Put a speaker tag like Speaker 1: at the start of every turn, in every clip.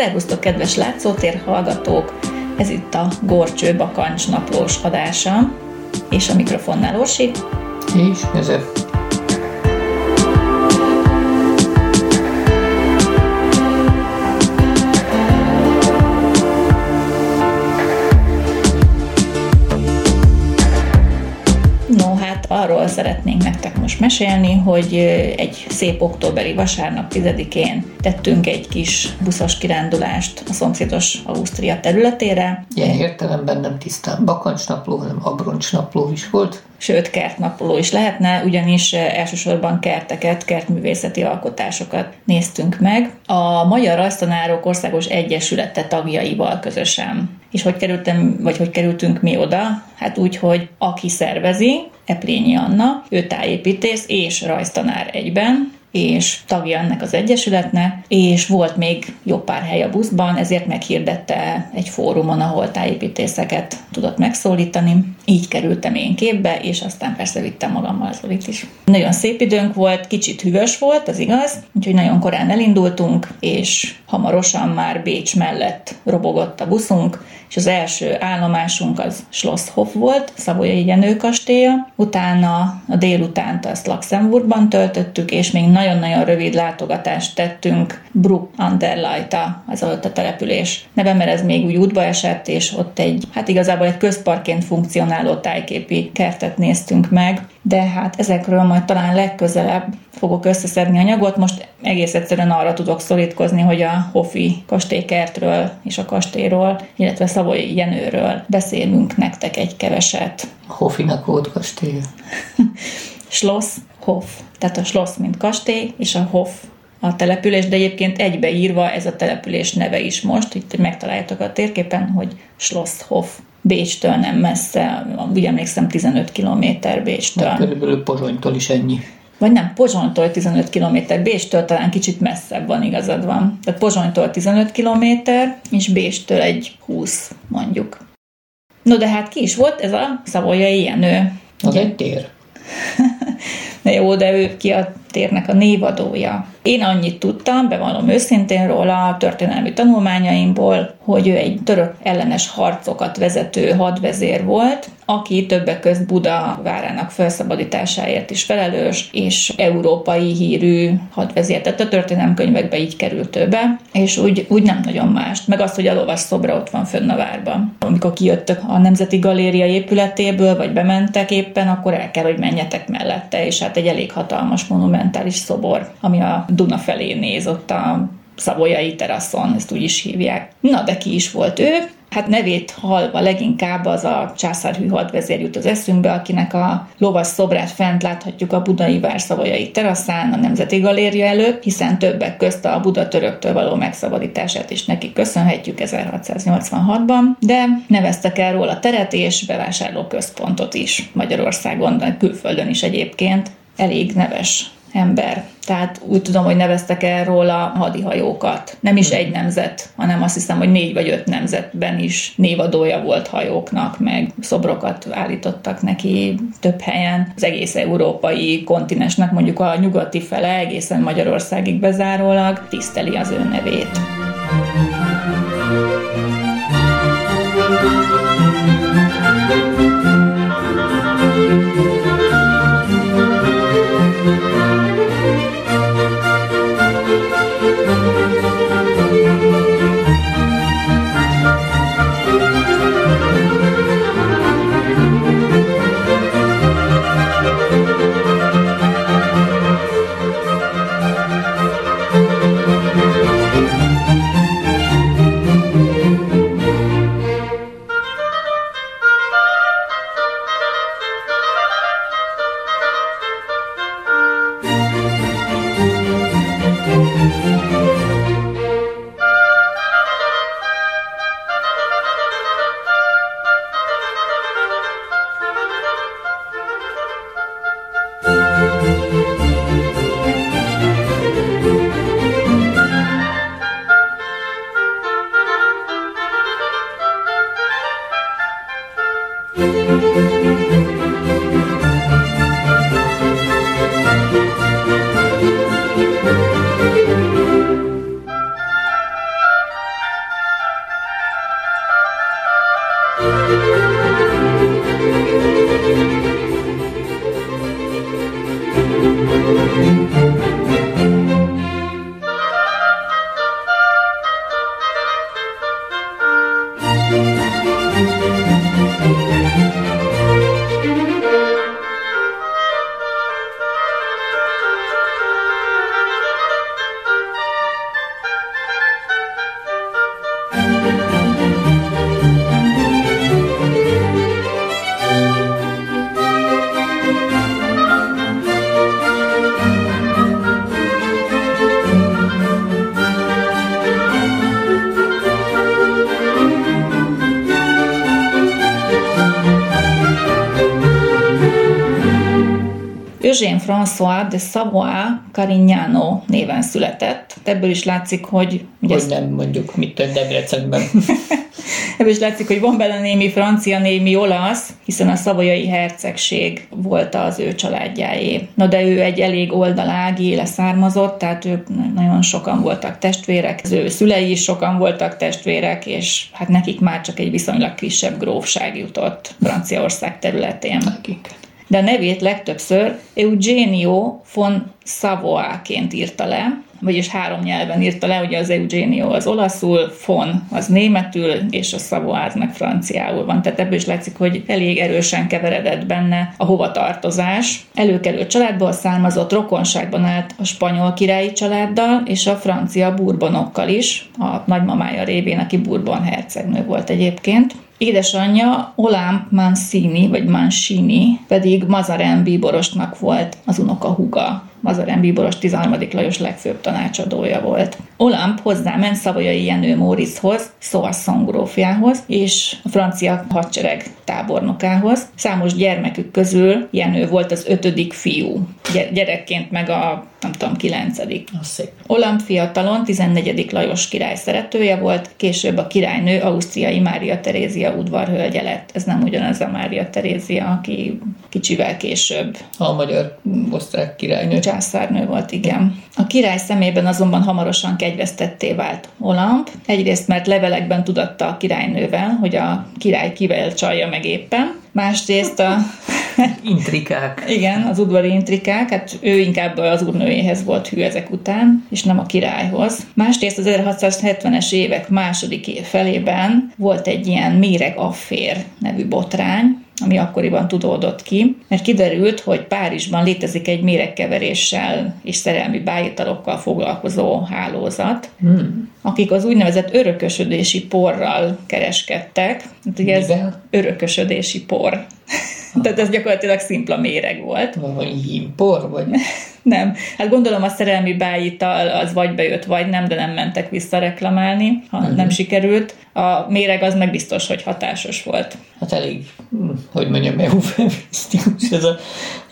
Speaker 1: Szervusztok, kedves látszótér hallgatók! Ez itt a Gorcső Bakancs naplós adása, és a mikrofonnál Orsi.
Speaker 2: És József.
Speaker 1: Szeretnénk nektek most mesélni, hogy egy szép októberi vasárnap 10-én tettünk egy kis buszos kirándulást a szomszédos Ausztria területére.
Speaker 2: Ilyen értelemben nem tisztán bakancsnapló, hanem abroncsnapló is volt.
Speaker 1: Sőt, kertnapló is lehetne, ugyanis elsősorban kerteket, kertművészeti alkotásokat néztünk meg. A Magyar Rajztanárok Országos Egyesülete tagjaival közösen. És hogy kerültem, vagy hogy kerültünk mi oda? Hát úgy, hogy aki szervezi, Eplényi Anna, ő tájépítész és rajztanár egyben, és tagja ennek az egyesületnek, és volt még jó pár hely a buszban, ezért meghirdette egy fórumon, ahol tájépítészeket tudott megszólítani. Így kerültem én képbe, és aztán persze vittem magammal Zolit is. Nagyon szép időnk volt, kicsit hűvös volt, az igaz, úgyhogy nagyon korán elindultunk, és hamarosan már Bécs mellett robogott a buszunk, és az első állomásunk az Schlosshof volt, Szavolyai Jenő kastélya, utána a délutánt azt Luxemburgban töltöttük, és még nagyon-nagyon rövid látogatást tettünk Brook Anderleita, az volt a település neve, mert ez még úgy útba esett, és ott egy, hát igazából egy közparkként funkcionáló tájképi kertet néztünk meg, de hát ezekről majd talán legközelebb fogok összeszedni anyagot. Most egész egyszerűen arra tudok szorítkozni, hogy a Hofi kastélykertről és a kastélyról, illetve Szavoly Jenőről beszélünk nektek egy keveset.
Speaker 2: Hofinak volt kastély.
Speaker 1: Schloss, Hof. Tehát a Schloss, mint kastély, és a Hof a település, de egyébként egybeírva ez a település neve is most, itt megtaláljátok a térképen, hogy Schlosshof. Bécstől nem messze, úgy emlékszem 15 km Bécstől. Hát
Speaker 2: körülbelül Pozsonytól is ennyi.
Speaker 1: Vagy nem, Pozsonytól 15 km, Bécstől talán kicsit messzebb van, igazad van. Tehát Pozsonytól 15 km, és Bécstől egy 20 mondjuk. No de hát ki is volt ez a Szavolyai Jenő?
Speaker 2: Az egy tér.
Speaker 1: Na jó, de ő ki a térnek a névadója. Én annyit tudtam, bevallom őszintén róla a történelmi tanulmányaimból, hogy ő egy török ellenes harcokat vezető hadvezér volt, aki többek közt Buda várának felszabadításáért is felelős, és európai hírű hadvezér. Tehát a történelemkönyvekbe így került többe, és úgy, úgy nem nagyon mást. Meg azt, hogy a lovas szobra ott van fönn a várban. Amikor kijöttök a Nemzeti Galéria épületéből, vagy bementek éppen, akkor el kell, hogy menjetek mellette, és hát egy elég hatalmas monumentális szobor, ami a Duna felé néz, ott a Szavolyai teraszon, ezt úgy is hívják. Na, de ki is volt ő? Hát nevét halva leginkább az a császárhű hadvezér jut az eszünkbe, akinek a lovas szobrát fent láthatjuk a budai várszavolyai teraszán, a Nemzeti Galéria előtt, hiszen többek közt a Buda töröktől való megszabadítását is neki köszönhetjük 1686-ban, de neveztek el róla teret és bevásárlóközpontot is Magyarországon, de külföldön is egyébként. Elég neves ember. Tehát úgy tudom, hogy neveztek el róla hadihajókat. Nem is egy nemzet, hanem azt hiszem, hogy négy vagy öt nemzetben is névadója volt hajóknak, meg szobrokat állítottak neki több helyen. Az egész európai kontinensnek, mondjuk a nyugati fele egészen Magyarországig bezárólag tiszteli az ő nevét. François de Savoie Carignano néven született. Ebből is látszik, hogy...
Speaker 2: Ugye hogy nem mondjuk, mit tett Debrecenben.
Speaker 1: Ebből is látszik, hogy van benne némi francia, némi olasz, hiszen a szavajai hercegség volt az ő családjáé. Na de ő egy elég oldalági leszármazott, tehát ők nagyon sokan voltak testvérek, az ő szülei is sokan voltak testvérek, és hát nekik már csak egy viszonylag kisebb grófság jutott Franciaország területén.
Speaker 2: Nekik
Speaker 1: de a nevét legtöbbször Eugenio von Savoie-ként írta le, vagyis három nyelven írta le, ugye az Eugenio az olaszul, von az németül, és a Savoie az meg franciául van. Tehát ebből is látszik, hogy elég erősen keveredett benne a hovatartozás. Előkelő családból származott rokonságban állt a spanyol királyi családdal, és a francia burbonokkal is, a nagymamája révén, aki Bourbon hercegnő volt egyébként. Édesanyja Olám Mancini, vagy Mancini, pedig Mazaren bíborosnak volt az unoka huga. Mazaren bíboros 13. Lajos legfőbb tanácsadója volt. Olamp hozzáment Szavajai Jenő Móriczhoz, Soissons grófjához, és a francia hadsereg tábornokához. Számos gyermekük közül Jenő volt az ötödik fiú. Gyerekként meg a nem tudom, kilencedik. Olamp fiatalon 14. Lajos király szeretője volt, később a királynő Ausztriai Mária Terézia udvarhölgye lett. Ez nem ugyanaz a Mária Terézia, aki kicsivel később.
Speaker 2: A magyar osztrák királynő.
Speaker 1: Császárnő volt, igen. A király szemében azonban hamarosan kegyvesztetté vált Olamp. Egyrészt, mert levelekben tudatta a királynővel, hogy a király kivel csalja meg éppen. Másrészt a
Speaker 2: intrikák.
Speaker 1: Igen, az udvari intrikák, hát ő inkább az úrnőjéhez volt hű ezek után, és nem a királyhoz. Másrészt az 1670-es évek második felében volt egy ilyen méreg affér nevű botrány, ami akkoriban tudódott ki, mert kiderült, hogy Párizsban létezik egy méregkeveréssel és szerelmi bájitalokkal foglalkozó hálózat, hmm. akik az úgynevezett örökösödési porral kereskedtek. Hát ugye ez örökösödési por. Tehát ez gyakorlatilag szimpla méreg volt.
Speaker 2: Vagy hímpor, vagy?
Speaker 1: nem. Hát gondolom a szerelmi bájital az vagy bejött, vagy nem, de nem mentek vissza reklamálni, ha uh-huh. nem sikerült. A méreg az meg biztos, hogy hatásos volt.
Speaker 2: Hát elég, hogy mondjam, eufemisztikus ez a,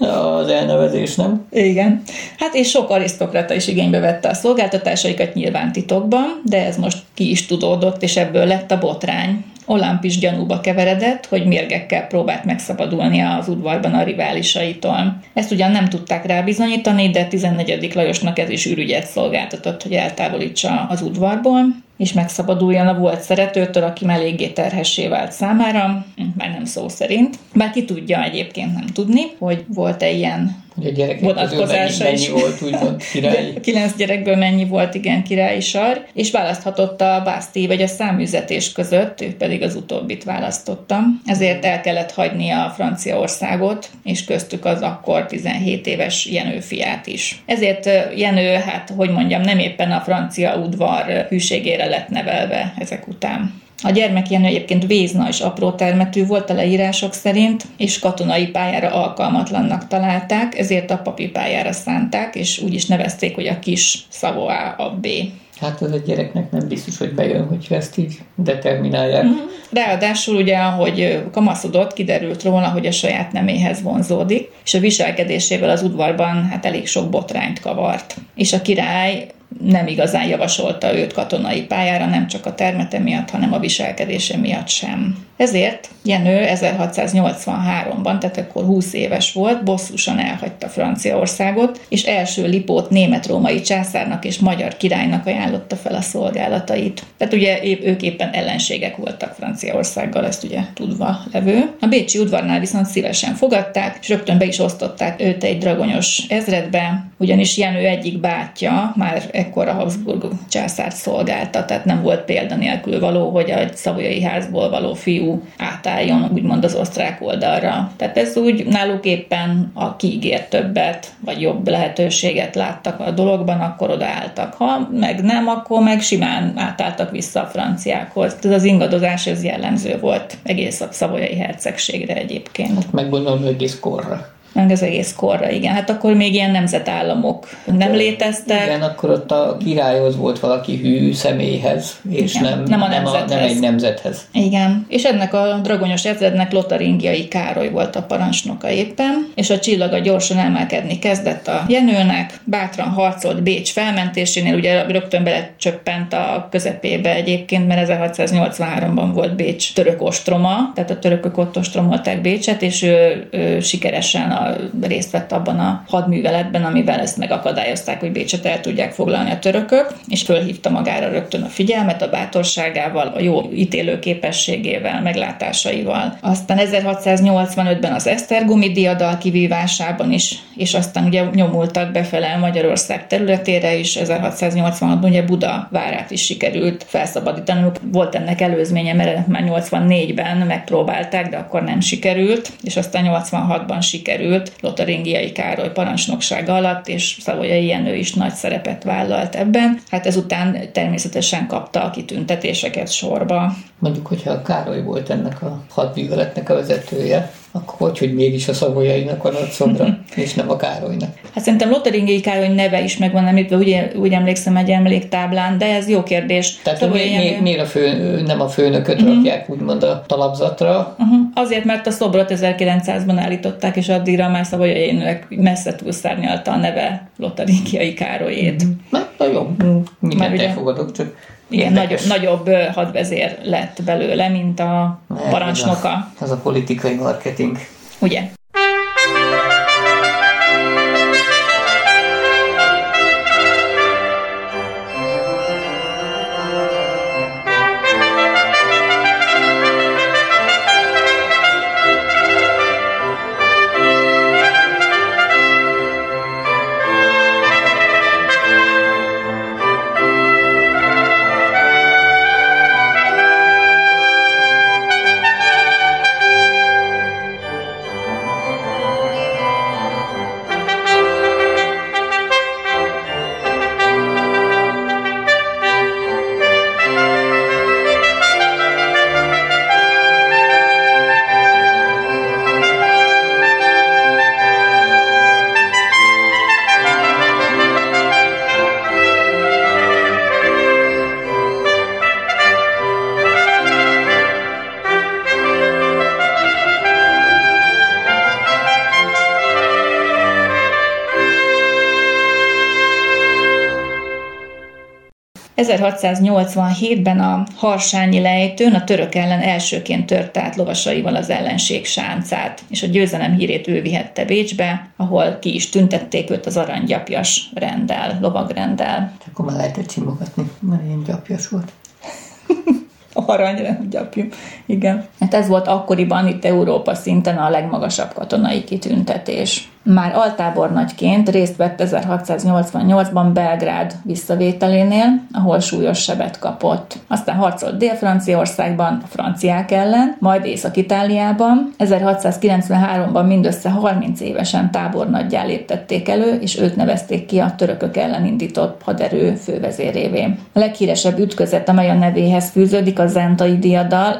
Speaker 2: az elnevezés, nem?
Speaker 1: Igen. Hát és sok arisztokrata is igénybe vette a szolgáltatásaikat nyilván titokban, de ez most ki is tudódott, és ebből lett a botrány. Olamp is gyanúba keveredett, hogy mérgekkel próbált megszabadulni az udvarban a riválisaitól. Ezt ugyan nem tudták rá bizonyítani, de 14. Lajosnak ez is ürügyet szolgáltatott, hogy eltávolítsa az udvarból és megszabaduljon a volt szeretőtől, aki eléggé terhessé vált számára, már nem szó szerint. Bár ki tudja egyébként nem tudni, hogy volt-e ilyen
Speaker 2: hogy a gyerekek vonatkozása mennyi, mennyi volt, úgymond király.
Speaker 1: Kilenc gyerekből mennyi volt, igen, királyi sar, és választhatott a bászti vagy a számüzetés között, ő pedig az utóbbit választotta. Ezért el kellett hagyni a Franciaországot, és köztük az akkor 17 éves Jenő fiát is. Ezért Jenő, hát hogy mondjam, nem éppen a francia udvar hűségére lett nevelve ezek után. A gyermek Jenő egyébként vézna és apró termetű volt a leírások szerint, és katonai pályára alkalmatlannak találták, ezért a papi pályára szánták, és úgy is nevezték, hogy a kis Szavoá a B.
Speaker 2: Hát az egy gyereknek nem biztos, hogy bejön, hogyha ezt így determinálják. Mm-hmm.
Speaker 1: Ráadásul ugye, ahogy kamaszodott, kiderült róla, hogy a saját neméhez vonzódik, és a viselkedésével az udvarban hát elég sok botrányt kavart. És a király nem igazán javasolta őt katonai pályára, nem csak a termete miatt, hanem a viselkedése miatt sem. Ezért Jenő 1683-ban, tehát akkor 20 éves volt, bosszúsan elhagyta Franciaországot, és első Lipót német-római császárnak és magyar királynak ajánlotta fel a szolgálatait. Tehát ugye ők éppen ellenségek voltak Franciaországgal, ezt ugye tudva levő. A Bécsi udvarnál viszont szívesen fogadták, és rögtön be is osztották őt egy dragonyos ezredbe, ugyanis Jenő egyik bátyja már ekkor a Habsburg császárt szolgálta, tehát nem volt példa nélkül való, hogy a szavolyai házból való fiú átálljon úgymond az osztrák oldalra. Tehát ez úgy náluk éppen a kiígért többet, vagy jobb lehetőséget láttak a dologban, akkor odaálltak. Ha meg nem, akkor meg simán átálltak vissza a franciákhoz. Tehát az ingadozás ez jellemző volt egész a szavolyai hercegségre egyébként.
Speaker 2: Hát megmondom, egész korra
Speaker 1: meg az egész korra, igen. Hát akkor még ilyen nemzetállamok nem léteztek.
Speaker 2: Igen, akkor ott a királyhoz volt valaki hű személyhez, és igen, nem, nem, a nem, a, nem egy nemzethez.
Speaker 1: Igen, és ennek a dragonyos ezrednek Lotaringiai Károly volt a parancsnoka éppen, és a csillaga gyorsan emelkedni kezdett a Jenőnek, bátran harcolt Bécs felmentésénél, ugye rögtön belecsöppent a közepébe egyébként, mert 1683-ban volt Bécs török ostroma, tehát a törökök ott ostromolták Bécset, és ő, ő sikeresen részt vett abban a hadműveletben, amivel ezt megakadályozták, hogy Bécset el tudják foglalni a törökök, és fölhívta magára rögtön a figyelmet a bátorságával, a jó ítélő képességével, meglátásaival. Aztán 1685-ben az Esztergumi diadal kivívásában is, és aztán ugye nyomultak befele Magyarország területére is, 1686-ban ugye Buda várát is sikerült felszabadítani. Volt ennek előzménye, mert már 84-ben megpróbálták, de akkor nem sikerült, és aztán 86-ban sikerült sikerült Lotaringiai Károly parancsnoksága alatt, és Szavolyai Jenő is nagy szerepet vállalt ebben. Hát ezután természetesen kapta a kitüntetéseket sorba.
Speaker 2: Mondjuk, hogyha Károly volt ennek a hadműveletnek a vezetője, akkor hogy, hogy mégis a szavolyainak van ott szobra, és nem a Károlynak.
Speaker 1: Hát szerintem Lotaringiai Károly neve is megvan említve, úgy, úgy emlékszem egy emléktáblán, de ez jó kérdés.
Speaker 2: Tehát mi, mi, miért a fő, nem a főnököt uh-huh. rakják úgymond a talapzatra?
Speaker 1: Uh-huh. Azért, mert a szobrot 1900-ban állították, és addigra már szavolyainak messze túlszárnyalta a neve Lotaringiai Károlyét.
Speaker 2: Uh-huh. Na, jó, mindent elfogadok, csak
Speaker 1: igen, nagyobb, nagyobb hadvezér lett belőle, mint a parancsnoka. Ez
Speaker 2: a, ez a politikai marketing.
Speaker 1: Ugye? 1687-ben a Harsányi lejtőn a török ellen elsőként tört át lovasaival az ellenség sáncát, és a győzelem hírét ő vihette Bécsbe, ahol ki is tüntették őt az aranygyapjas rendel, lovagrendel.
Speaker 2: Akkor már lehetett simogatni, mert én gyapjas volt.
Speaker 1: aranyra gyapjú. Igen. Hát ez volt akkoriban itt Európa szinten a legmagasabb katonai kitüntetés. Már altábornagyként részt vett 1688-ban Belgrád visszavételénél, ahol súlyos sebet kapott. Aztán harcolt Dél-Franciaországban a franciák ellen, majd Észak-Itáliában. 1693-ban mindössze 30 évesen tábornaggyá léptették elő, és őt nevezték ki a törökök ellen indított haderő fővezérévé. A leghíresebb ütközet, amely a nevéhez fűződik, a Zentai diadal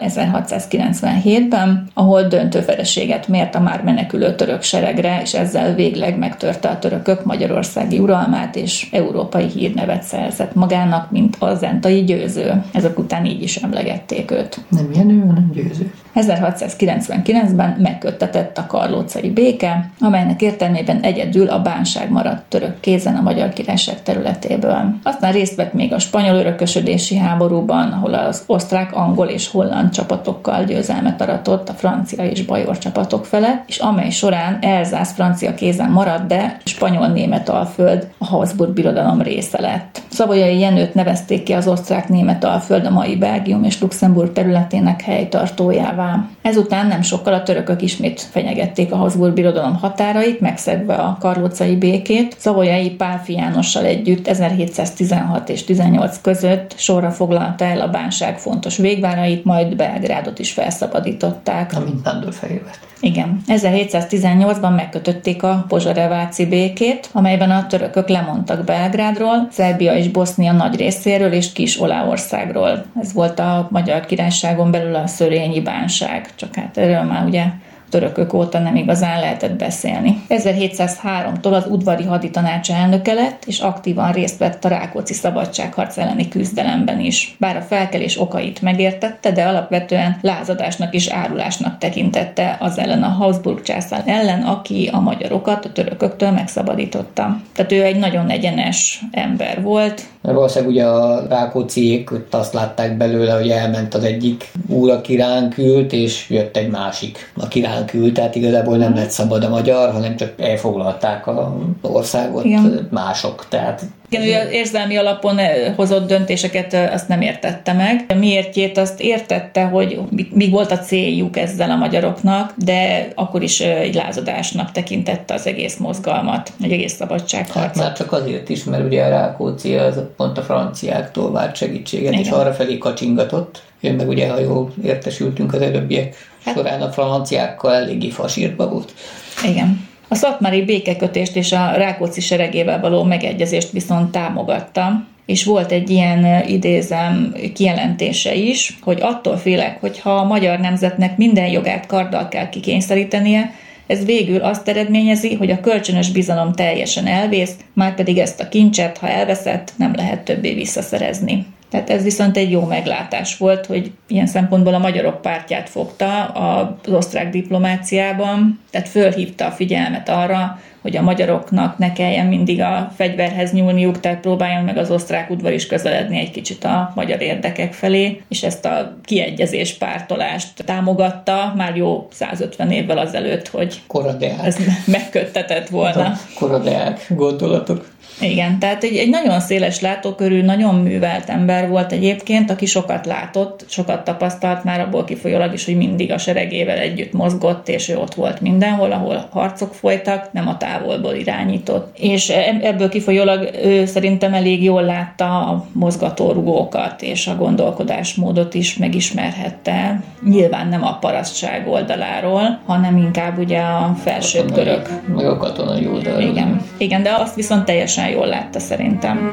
Speaker 1: 1697-ben, ahol döntő vereséget mért a már menekülő török seregre, és ezzel végleg megtörte a törökök magyarországi uralmát, és európai hírnevet szerzett magának, mint a zentai győző. Ezek után így is emlegették őt.
Speaker 2: Nem Jenő, hanem győző.
Speaker 1: 1699-ben megköttetett a karlócai béke, amelynek értelmében egyedül a bánság maradt török kézen a Magyar Királyság területéből. Aztán részt vett még a spanyol örökösödési háborúban, ahol az osztrák, angol és holland csapatokkal győzelmet aratott a francia és bajor csapatok fele, és amely során Elzász francia kézen maradt, de spanyol-német alföld a Habsburg birodalom része lett. Szavolyai Jenőt nevezték ki az osztrák-német alföld a mai Belgium és Luxemburg területének helytartójává. Ezután nem sokkal a törökök ismét fenyegették a Habsburg birodalom határait, megszegve a karlócai békét. Szavolyai Pál Jánossal együtt 1716 és 18 között sorra foglalta el a bánság fontos végvárait, majd Belgrádot is felszabadították.
Speaker 2: Amint Nándor Fehévet.
Speaker 1: Igen. 1718-ban megkötötték a Pozsareváci békét, amelyben a törökök lemondtak Belgrádról, Szerbia és Bosznia nagy részéről és Kis Oláországról. Ez volt a Magyar Királyságon belül a szörényi bánság, csak hát erről már ugye törökök óta nem igazán lehetett beszélni. 1703-tól az udvari haditanács elnöke lett, és aktívan részt vett a Rákóczi szabadságharc elleni küzdelemben is. Bár a felkelés okait megértette, de alapvetően lázadásnak és árulásnak tekintette az ellen a Habsburg császár ellen, aki a magyarokat a törököktől megszabadította. Tehát ő egy nagyon egyenes ember volt,
Speaker 2: mert valószínűleg ugye a Rákócziék azt látták belőle, hogy elment az egyik úr, aki ránk ült, és jött egy másik, aki ránk ült, tehát igazából nem lett szabad a magyar, hanem csak elfoglalták a országot Igen. mások. Tehát
Speaker 1: igen, ugye érzelmi alapon eh, hozott döntéseket eh, azt nem értette meg. A miértjét azt értette, hogy mi volt a céljuk ezzel a magyaroknak, de akkor is eh, egy lázadásnak tekintette az egész mozgalmat, egy egész szabadságharcot. Hát
Speaker 2: már csak azért is, mert ugye a Rákóczi az pont a franciáktól várt segítséget, Igen. és arra felé kacsingatott. Én meg ugye, ha jól értesültünk az előbbiek hát. során a franciákkal eléggé fasírtba volt.
Speaker 1: Igen. A szatmári békekötést és a Rákóczi seregével való megegyezést viszont támogatta, és volt egy ilyen idézem kijelentése is, hogy attól félek, hogy ha a magyar nemzetnek minden jogát karddal kell kikényszerítenie, ez végül azt eredményezi, hogy a kölcsönös bizalom teljesen elvész, már pedig ezt a kincset, ha elveszett, nem lehet többé visszaszerezni. Tehát ez viszont egy jó meglátás volt, hogy ilyen szempontból a magyarok pártját fogta az osztrák diplomáciában, tehát fölhívta a figyelmet arra, hogy a magyaroknak ne kelljen mindig a fegyverhez nyúlniuk, tehát próbáljon meg az osztrák udvar is közeledni egy kicsit a magyar érdekek felé, és ezt a kiegyezés pártolást támogatta már jó 150 évvel azelőtt, hogy
Speaker 2: Koradeák.
Speaker 1: ez megköttetett volna.
Speaker 2: Koradeák gondolatok.
Speaker 1: Igen, tehát egy, egy nagyon széles látókörű, nagyon művelt ember volt egyébként, aki sokat látott, sokat tapasztalt már abból kifolyólag is, hogy mindig a seregével együtt mozgott, és ő ott volt mindenhol, ahol harcok folytak, nem a távolból irányított. És ebből kifolyólag ő szerintem elég jól látta a mozgatórugókat, és a gondolkodásmódot is megismerhette. Nyilván nem a parasztság oldaláról, hanem inkább ugye a felső katonai, körök.
Speaker 2: Meg a katonai oldalról.
Speaker 1: Igen. Igen, de azt viszont teljesen jól látta szerintem.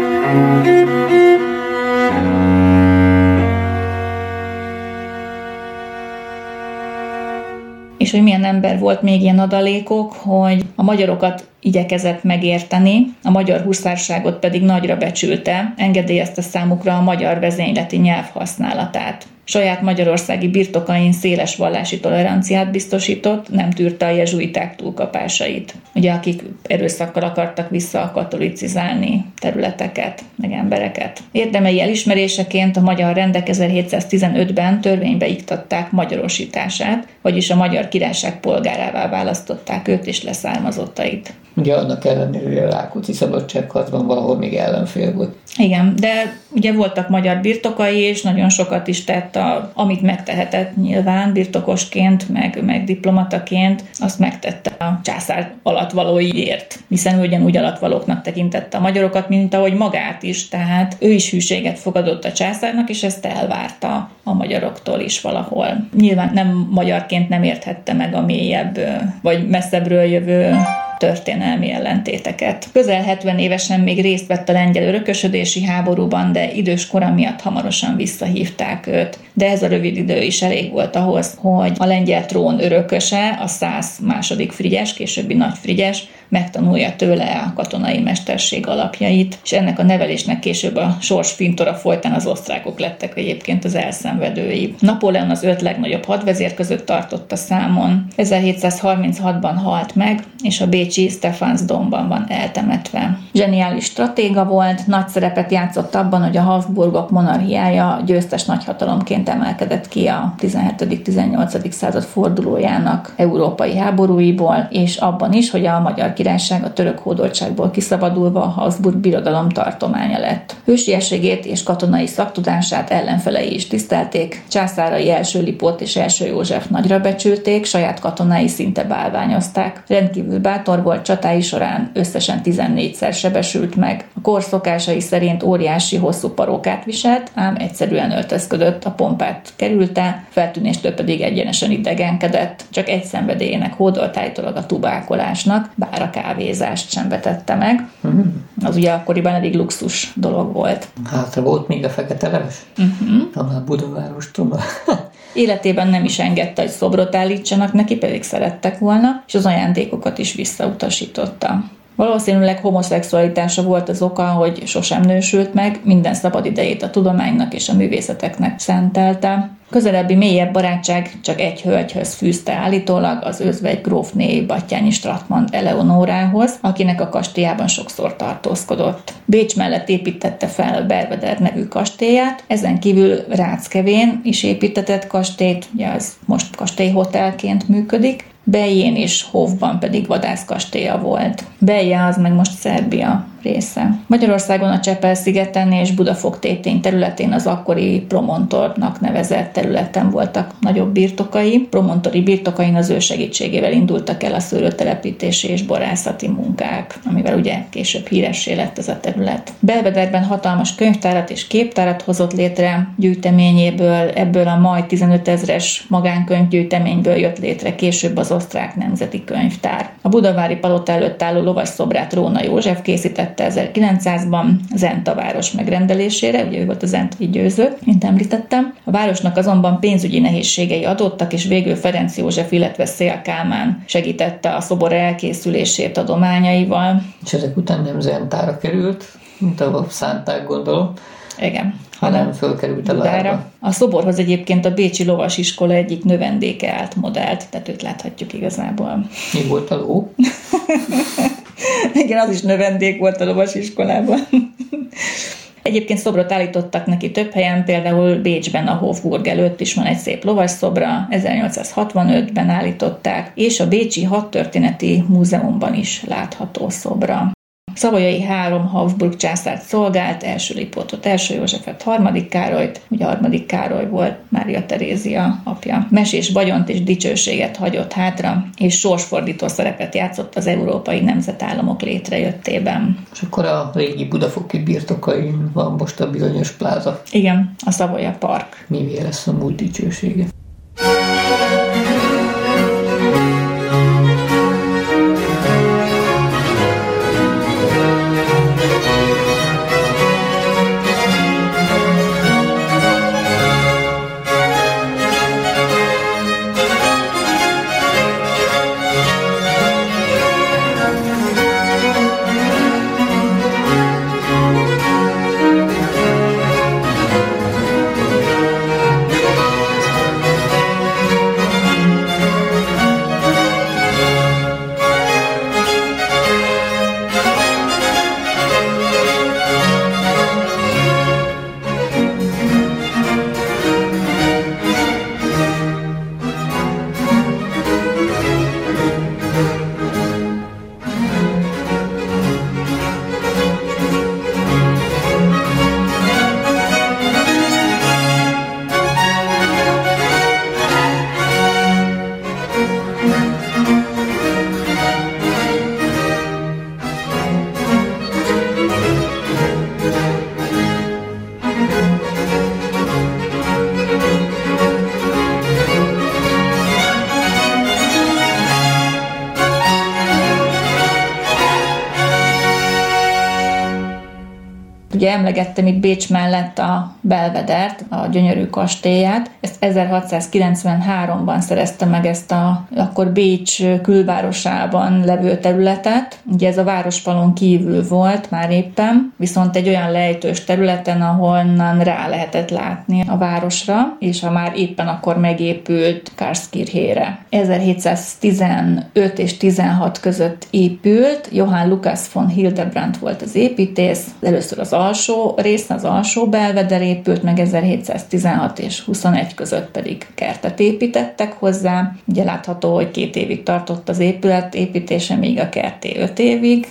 Speaker 1: ember volt még ilyen adalékok, hogy a magyarokat igyekezett megérteni, a magyar huszárságot pedig nagyra becsülte, engedélyezte számukra a magyar vezényleti nyelv használatát saját magyarországi birtokain széles vallási toleranciát biztosított, nem tűrte a jezsuiták túlkapásait, ugye akik erőszakkal akartak visszakatolicizálni területeket, meg embereket. Érdemei elismeréseként a magyar rendek 1715-ben törvénybe iktatták magyarosítását, vagyis a magyar királyság polgárává választották őt és leszármazottait.
Speaker 2: Ugye annak ellenére, hogy a Rákóczi szabadságharcban valahol még ellenfél volt.
Speaker 1: Igen, de ugye voltak magyar birtokai, és nagyon sokat is tett, a, amit megtehetett nyilván birtokosként, meg, meg diplomataként, azt megtette a császár alatvalóiért, hiszen ő ugyanúgy alatvalóknak tekintette a magyarokat, mint ahogy magát is, tehát ő is hűséget fogadott a császárnak, és ezt elvárta a magyaroktól is valahol. Nyilván nem magyarként nem érthette meg a mélyebb, vagy messzebbről jövő történelmi ellentéteket. Közel 70 évesen még részt vett a lengyel örökösödési háborúban, de idős kora miatt hamarosan visszahívták őt. De ez a rövid idő is elég volt ahhoz, hogy a lengyel trón örököse, a száz második Frigyes, későbbi nagy Frigyes, megtanulja tőle a katonai mesterség alapjait, és ennek a nevelésnek később a sors fintora folytán az osztrákok lettek egyébként az elszenvedői. Napóleon az öt legnagyobb hadvezér között tartotta számon. 1736-ban halt meg, és a bécsi Stephansdomban van eltemetve. Zseniális stratéga volt, nagy szerepet játszott abban, hogy a Habsburgok monarchiája győztes nagyhatalomként emelkedett ki a 17.-18. század fordulójának európai háborúiból, és abban is, hogy a magyar királyság a török hódoltságból kiszabadulva a Habsburg birodalom tartománya lett. Hősiességét és katonai szaktudását ellenfelei is tisztelték, császárai első Lipót és első József nagyra becsülték, saját katonái szinte bálványozták. Rendkívül bátor volt csatái során, összesen 14-szer sebesült meg. A kor szokásai szerint óriási hosszú parókát viselt, ám egyszerűen öltözködött, a pompát kerülte, feltűnéstől pedig egyenesen idegenkedett. Csak egy szenvedélyének hódolt a tubákolásnak, bár a kávézást sem vetette meg. Uh-huh. Az ugye akkoriban elég luxus dolog volt.
Speaker 2: Hát volt még a fekete leves? Uh-huh. Talán Budavárostól.
Speaker 1: Életében nem is engedte, hogy szobrot állítsanak neki, pedig szerettek volna, és az ajándékokat is visszautasította. Valószínűleg homoszexualitása volt az oka, hogy sosem nősült meg, minden szabad idejét a tudománynak és a művészeteknek szentelte. Közelebbi mélyebb barátság csak egy hölgyhöz fűzte állítólag az özvegy grófné Battyányi Stratmand Eleonórához, akinek a kastélyában sokszor tartózkodott. Bécs mellett építette fel Belveder nevű kastélyát, ezen kívül Ráckevén is építetett kastélyt, ugye az most kastélyhotelként működik, Bején és Hovban pedig vadászkastélya volt. Beje az meg most Szerbia része. Magyarországon a Csepel-szigeten és Budafok-tétény területén az akkori Promontornak nevezett területen voltak nagyobb birtokai. Promontori birtokain az ő segítségével indultak el a szőlőtelepítési és borászati munkák, amivel ugye később híressé lett ez a terület. Belvederben hatalmas könyvtárat és képtárat hozott létre gyűjteményéből, ebből a majd 15 ezres magánkönyvgyűjteményből jött létre később az osztrák nemzeti könyvtár. A budavári palota előtt álló lovas szobrát Róna József készítette 1900-ban Zenta város megrendelésére, ugye ő volt a Zentai győző, mint említettem. A városnak azonban pénzügyi nehézségei adottak, és végül Ferenc József, illetve Szél Kálmán segítette a szobor elkészülését adományaival.
Speaker 2: És ezek után nem Zentára került, mint a szánták gondolom.
Speaker 1: Igen
Speaker 2: hanem fölkerült a Budára.
Speaker 1: A szoborhoz egyébként a Bécsi Lovasiskola egyik növendéke állt modellt, tehát őt láthatjuk igazából.
Speaker 2: Mi volt a ló?
Speaker 1: Igen, az is növendék volt a lovasiskolában. Egyébként szobrot állítottak neki több helyen, például Bécsben a Hofburg előtt is van egy szép lovas szobra, 1865-ben állították, és a Bécsi Hadtörténeti Múzeumban is látható szobra. Szavolyai három Habsburg császárt szolgált, első Lipótot, első Józsefet, harmadik Károlyt, ugye harmadik Károly volt Mária Terézia apja. Mesés vagyont és dicsőséget hagyott hátra, és sorsfordító szerepet játszott az európai nemzetállamok létrejöttében.
Speaker 2: És akkor a régi budafoki birtokain van most a bizonyos pláza.
Speaker 1: Igen, a Savoya Park.
Speaker 2: Mi lesz a múlt dicsősége?
Speaker 1: Ugye emlegettem itt Bécs mellett a Belvedert, a gyönyörű kastélyát. Ezt 1693-ban szerezte meg ezt a akkor Bécs külvárosában levő területet. Ugye ez a városfalon kívül volt már éppen, viszont egy olyan lejtős területen, ahonnan rá lehetett látni a városra, és a már éppen akkor megépült Karskirhére. 1715 és 16 között épült, Johann Lukas von Hildebrandt volt az építész, először az alsó rész, az alsó belveder épült, meg 1716 és 21 között pedig kertet építettek hozzá. Ugye látható, hogy két évig tartott az épület építése, míg a kerté öt évig.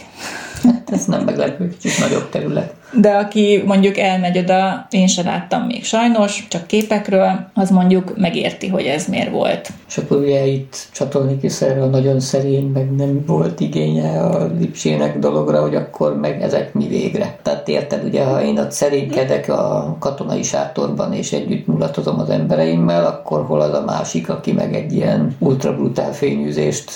Speaker 2: Hát ez nem meglepő, kicsit nagyobb terület
Speaker 1: de aki mondjuk elmegy oda, én sem láttam még sajnos, csak képekről, az mondjuk megérti, hogy ez miért volt.
Speaker 2: És akkor ugye itt csatolni is erre nagyon szerény, meg nem volt igénye a Lipsének dologra, hogy akkor meg ezek mi végre. Tehát érted, ugye, ha én ott szerénykedek a katonai sátorban, és együtt mulatozom az embereimmel, akkor hol az a másik, aki meg egy ilyen ultra brutál fényűzést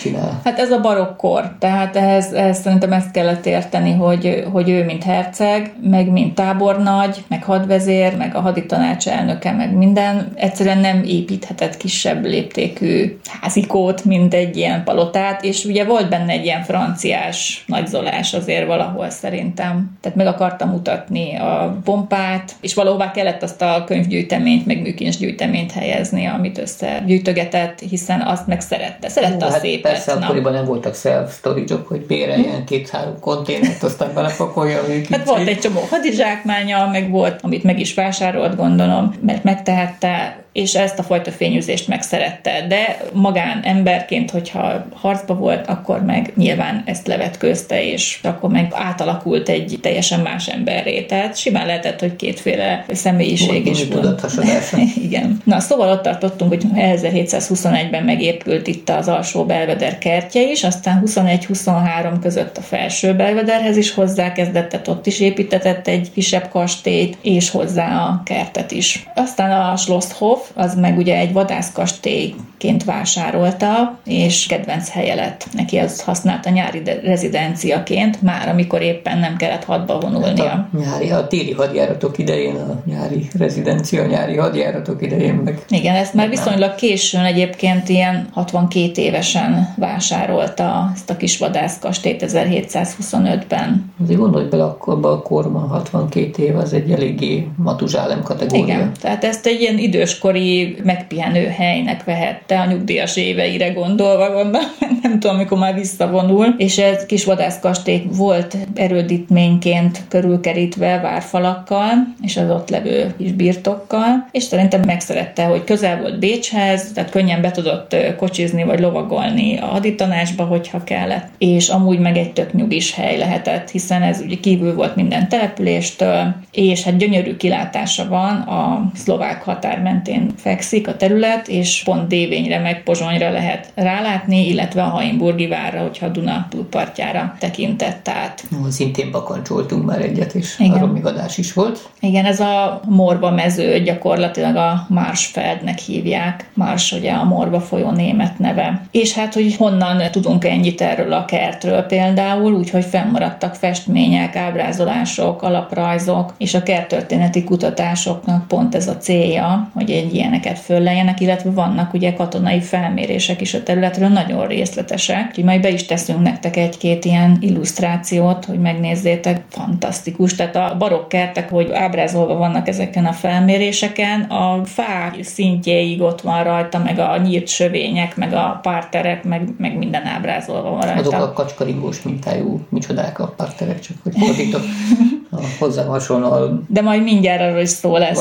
Speaker 2: csinál.
Speaker 1: Hát ez a barokkor, tehát ehhez, ehhez szerintem ezt kellett érteni, hogy, hogy ő, mint herc, herceg, meg mint tábornagy, meg hadvezér, meg a haditanács elnöke, meg minden, egyszerűen nem építhetett kisebb léptékű házikót, mint egy ilyen palotát, és ugye volt benne egy ilyen franciás nagyzolás azért valahol szerintem. Tehát meg akartam mutatni a pompát, és valahová kellett azt a könyvgyűjteményt, meg műkincsgyűjteményt helyezni, amit összegyűjtögetett, hiszen azt meg szerette. Szerette a hát szépet.
Speaker 2: Persze, na. akkoriban nem voltak self storage hogy béreljen két-három konténert, aztán belepakolja a
Speaker 1: Hát volt egy csomó hadizsákmánya, meg volt, amit meg is vásárolt, gondolom, mert megtehette, és ezt a fajta fényűzést megszerette. De magán emberként, hogyha harcba volt, akkor meg nyilván ezt levetkőzte, és akkor meg átalakult egy teljesen más emberré. Tehát simán lehetett, hogy kétféle személyiség is
Speaker 2: volt.
Speaker 1: Igen. Na, szóval ott tartottunk, hogy 1721-ben megépült itt az alsó belveder kertje is, aztán 21-23 között a felső belvederhez is hozzákezdett, tehát ott is építetett egy kisebb kastélyt, és hozzá a kertet is. Aztán a Schlosshof, az meg ugye egy vadászkastélyként vásárolta, és kedvenc helye lett. Neki az használta nyári rezidenciaként, már amikor éppen nem kellett hadba vonulnia. Hát
Speaker 2: a, nyári, a téli hadjáratok idején, a nyári rezidencia, a nyári hadjáratok idején meg.
Speaker 1: Igen, ezt már viszonylag későn egyébként ilyen 62 évesen vásárolta ezt a kis vadászkastélyt 1725-ben.
Speaker 2: Azért gondolj bele, akkor a korban 62 év, az egy eléggé matuzsálem kategória.
Speaker 1: Igen, tehát ezt egy ilyen időskori akkori megpihenő helynek vehette a nyugdíjas éveire gondolva, gondolom, nem tudom, amikor már visszavonul, és ez kis vadászkastély volt erődítményként körülkerítve várfalakkal, és az ott levő kis birtokkal, és szerintem megszerette, hogy közel volt Bécshez, tehát könnyen be tudott kocsizni vagy lovagolni a haditanácsba, hogyha kellett, és amúgy meg egy tök nyugis hely lehetett, hiszen ez ugye kívül volt minden településtől, és hát gyönyörű kilátása van, a szlovák határ mentén fekszik a terület, és pont Dévényre meg Pozsonyra lehet rálátni, illetve a Hainburgi várra, hogyha Duna túlpartjára tekintett át.
Speaker 2: Szintén bakancsoltunk már egyet, és Igen. arról még adás is volt.
Speaker 1: Igen, ez a Morba mező gyakorlatilag a Marsfeldnek hívják. Mars ugye a Morba folyó német neve. És hát, hogy honnan tudunk ennyit erről a kertről például, úgyhogy fennmaradtak festmények, ábrázolások, alaprajzok, és a kerttörténeti kutatásoknak pont ez a célja, hogy egy ilyeneket fölleljenek, illetve vannak ugye katonai felmérések is a területről, nagyon részletesek, úgyhogy majd be is teszünk nektek egy-két ilyen illusztrációt, hogy megnézzétek, fantasztikus. Tehát a barokk kertek, hogy ábrázolva vannak ezeken a felméréseken, a fák szintjéig ott van rajta, meg a nyílt sövények, meg a párterek, meg, meg minden ábrázolva van rajta.
Speaker 2: Azok a kacskaringós mintájú micsodák a párterek, csak hogy fordítok hozzá hasonló
Speaker 1: De majd mindjárt arról is szó lesz.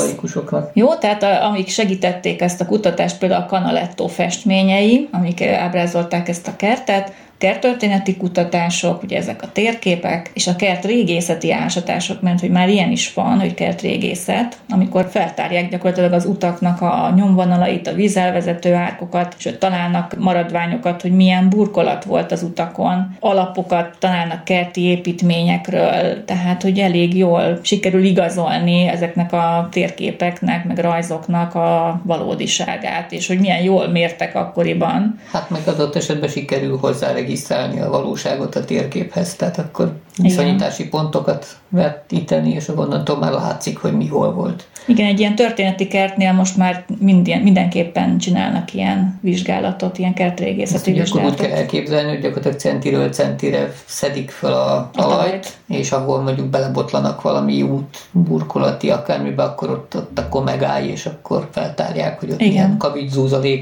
Speaker 1: Jó, tehát a, amik segítették ezt a kutatást, például a Canaletto festményei, amik ábrázolták ezt a kertet, kerttörténeti kutatások, ugye ezek a térképek, és a kert régészeti ásatások, mert hogy már ilyen is van, hogy kertrégészet, amikor feltárják gyakorlatilag az utaknak a nyomvonalait, a vízelvezető árkokat, ott találnak maradványokat, hogy milyen burkolat volt az utakon, alapokat találnak kerti építményekről, tehát hogy elég jól sikerül igazolni ezeknek a térképeknek, meg rajzoknak a valódiságát, és hogy milyen jól mértek akkoriban.
Speaker 2: Hát meg adott esetben sikerül hozzá regisztrálni a valóságot a térképhez, tehát akkor viszonyítási Igen. pontokat vetíteni, és onnantól már látszik, hogy mi hol volt.
Speaker 1: Igen, egy ilyen történeti kertnél most már minden, mindenképpen csinálnak ilyen vizsgálatot, ilyen kertrégészeti
Speaker 2: vizsgálatot. Akkor úgy kell elképzelni, hogy gyakorlatilag centiről centire szedik fel a talajt, és ahol mondjuk belebotlanak valami út, burkolati akármibe, akkor ott, ott akkor megállj, és akkor feltárják, hogy ott Igen. ilyen kavics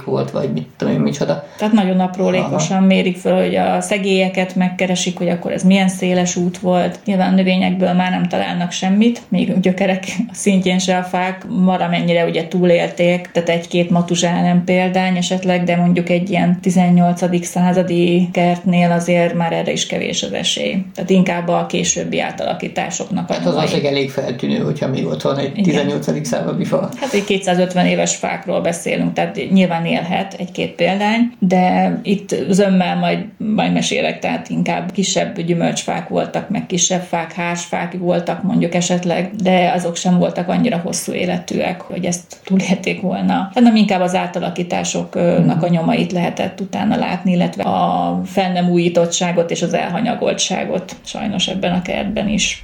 Speaker 2: volt, vagy mit tudom én, micsoda.
Speaker 1: Tehát nagyon aprólékosan Aha. mérik fel, hogy a szegélyeket megkeresik, hogy akkor ez milyen széles út volt. Nyilván növényekből már nem találnak semmit, még a gyökerek szintjén se a fák mennyire ugye túlélték, tehát egy-két matuzsálem példány esetleg, de mondjuk egy ilyen 18. századi kertnél azért már erre is kevés az esély. Tehát inkább a későbbi átalakításoknak
Speaker 2: a Hát az az elég feltűnő, hogyha még ott van egy Igen. 18. századi fa.
Speaker 1: Hát egy 250 éves fákról beszélünk, tehát nyilván élhet egy-két példány, de itt zömmel majd, majd mesélek, tehát inkább kisebb gyümölcsfák voltak, meg kisebb fák, házfák voltak mondjuk esetleg, de azok sem voltak annyira hosszú életűek, hogy ezt túlélték volna, hanem inkább az átalakításoknak a nyomait lehetett utána látni, illetve a fel nem újítottságot és az elhanyagoltságot sajnos ebben a kertben is.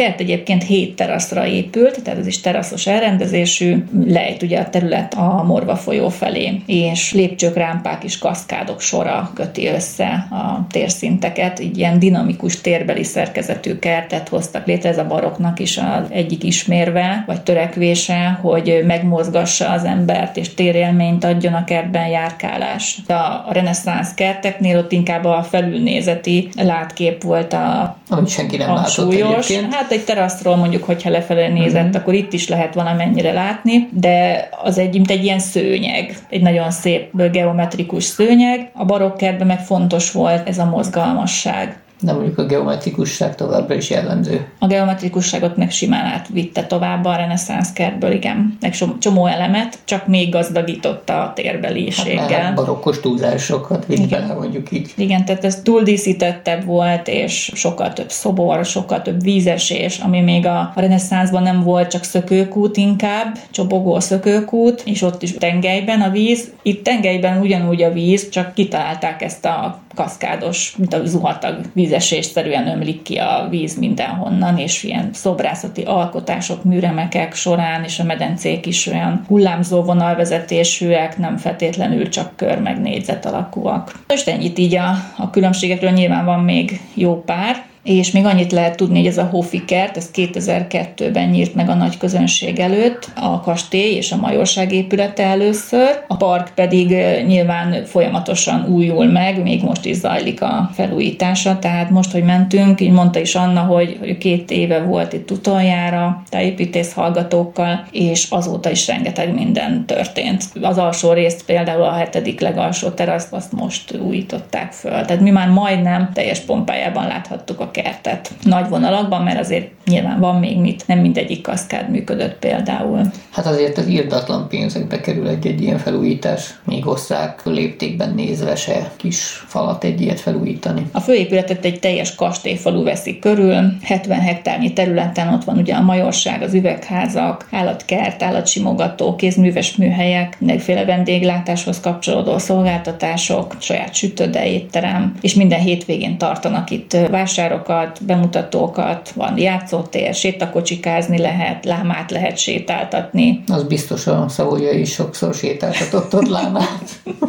Speaker 1: Kert egyébként hét teraszra épült, tehát ez is teraszos elrendezésű, lejt ugye a terület a Morva folyó felé, és lépcsők, rámpák és kaszkádok sora köti össze térszinteket, így ilyen dinamikus térbeli szerkezetű kertet hoztak létre, ez a baroknak is az egyik ismérve, vagy törekvése, hogy megmozgassa az embert, és térélményt adjon a kertben járkálás. A reneszánsz kerteknél ott inkább a felülnézeti látkép volt a,
Speaker 2: Amit senki nem
Speaker 1: a súlyos. Hát egy teraszról mondjuk, hogyha lefelé nézett, mm-hmm. akkor itt is lehet valamennyire látni, de az egy, mint egy ilyen szőnyeg, egy nagyon szép geometrikus szőnyeg. A barokkertben meg fontos volt ez a mozgalmasság
Speaker 2: de mondjuk a geometrikusság továbbra is jellemző.
Speaker 1: A geometrikusságot meg simán átvitte tovább a reneszánsz kertből, igen. Meg csomó elemet, csak még gazdagította a térbeliséggel. Hát
Speaker 2: barokkos túlzásokat vitt bele, mondjuk így.
Speaker 1: Igen, tehát ez túldíszítettebb volt, és sokkal több szobor, sokkal több vízesés, ami még a, a reneszánszban nem volt, csak szökőkút inkább, csobogó szökőkút, és ott is tengelyben a víz. Itt tengelyben ugyanúgy a víz, csak kitalálták ezt a kaszkádos, mint a zuhatag vízesésszerűen ömlik ki a víz mindenhonnan, és ilyen szobrászati alkotások, műremekek során, és a medencék is olyan hullámzó vonalvezetésűek, nem feltétlenül csak kör meg négyzet alakúak. Most ennyit így a, a különbségekről nyilván van még jó pár, és még annyit lehet tudni, hogy ez a Hofi kert, ez 2002-ben nyírt meg a nagy közönség előtt, a kastély és a majorság épülete először, a park pedig nyilván folyamatosan újul meg, még most is zajlik a felújítása, tehát most, hogy mentünk, így mondta is Anna, hogy, hogy két éve volt itt utoljára tájépítész hallgatókkal, és azóta is rengeteg minden történt. Az alsó részt például a hetedik legalsó teraszt, azt most újították föl. Tehát mi már majdnem teljes pompájában láthattuk a kertet nagy vonalakban, mert azért nyilván van még mit, nem mindegyik kaszkád működött például.
Speaker 2: Hát azért az írdatlan pénzekbe kerül egy-egy ilyen felújítás, még osztrák léptékben nézve se kis falat egy ilyet felújítani.
Speaker 1: A főépületet egy teljes kastélyfalu veszik körül, 70 hektárnyi területen ott van ugye a majorság, az üvegházak, állatkert, állatsimogató, kézműves műhelyek, mindenféle vendéglátáshoz kapcsolódó szolgáltatások, saját sütőde, étterem, és minden hétvégén tartanak itt vásárok, várokat, bemutatókat, van játszótér, sétakocsikázni lehet, lámát lehet sétáltatni.
Speaker 2: Az biztos a Szavolia is sokszor sétáltatott ott lámát.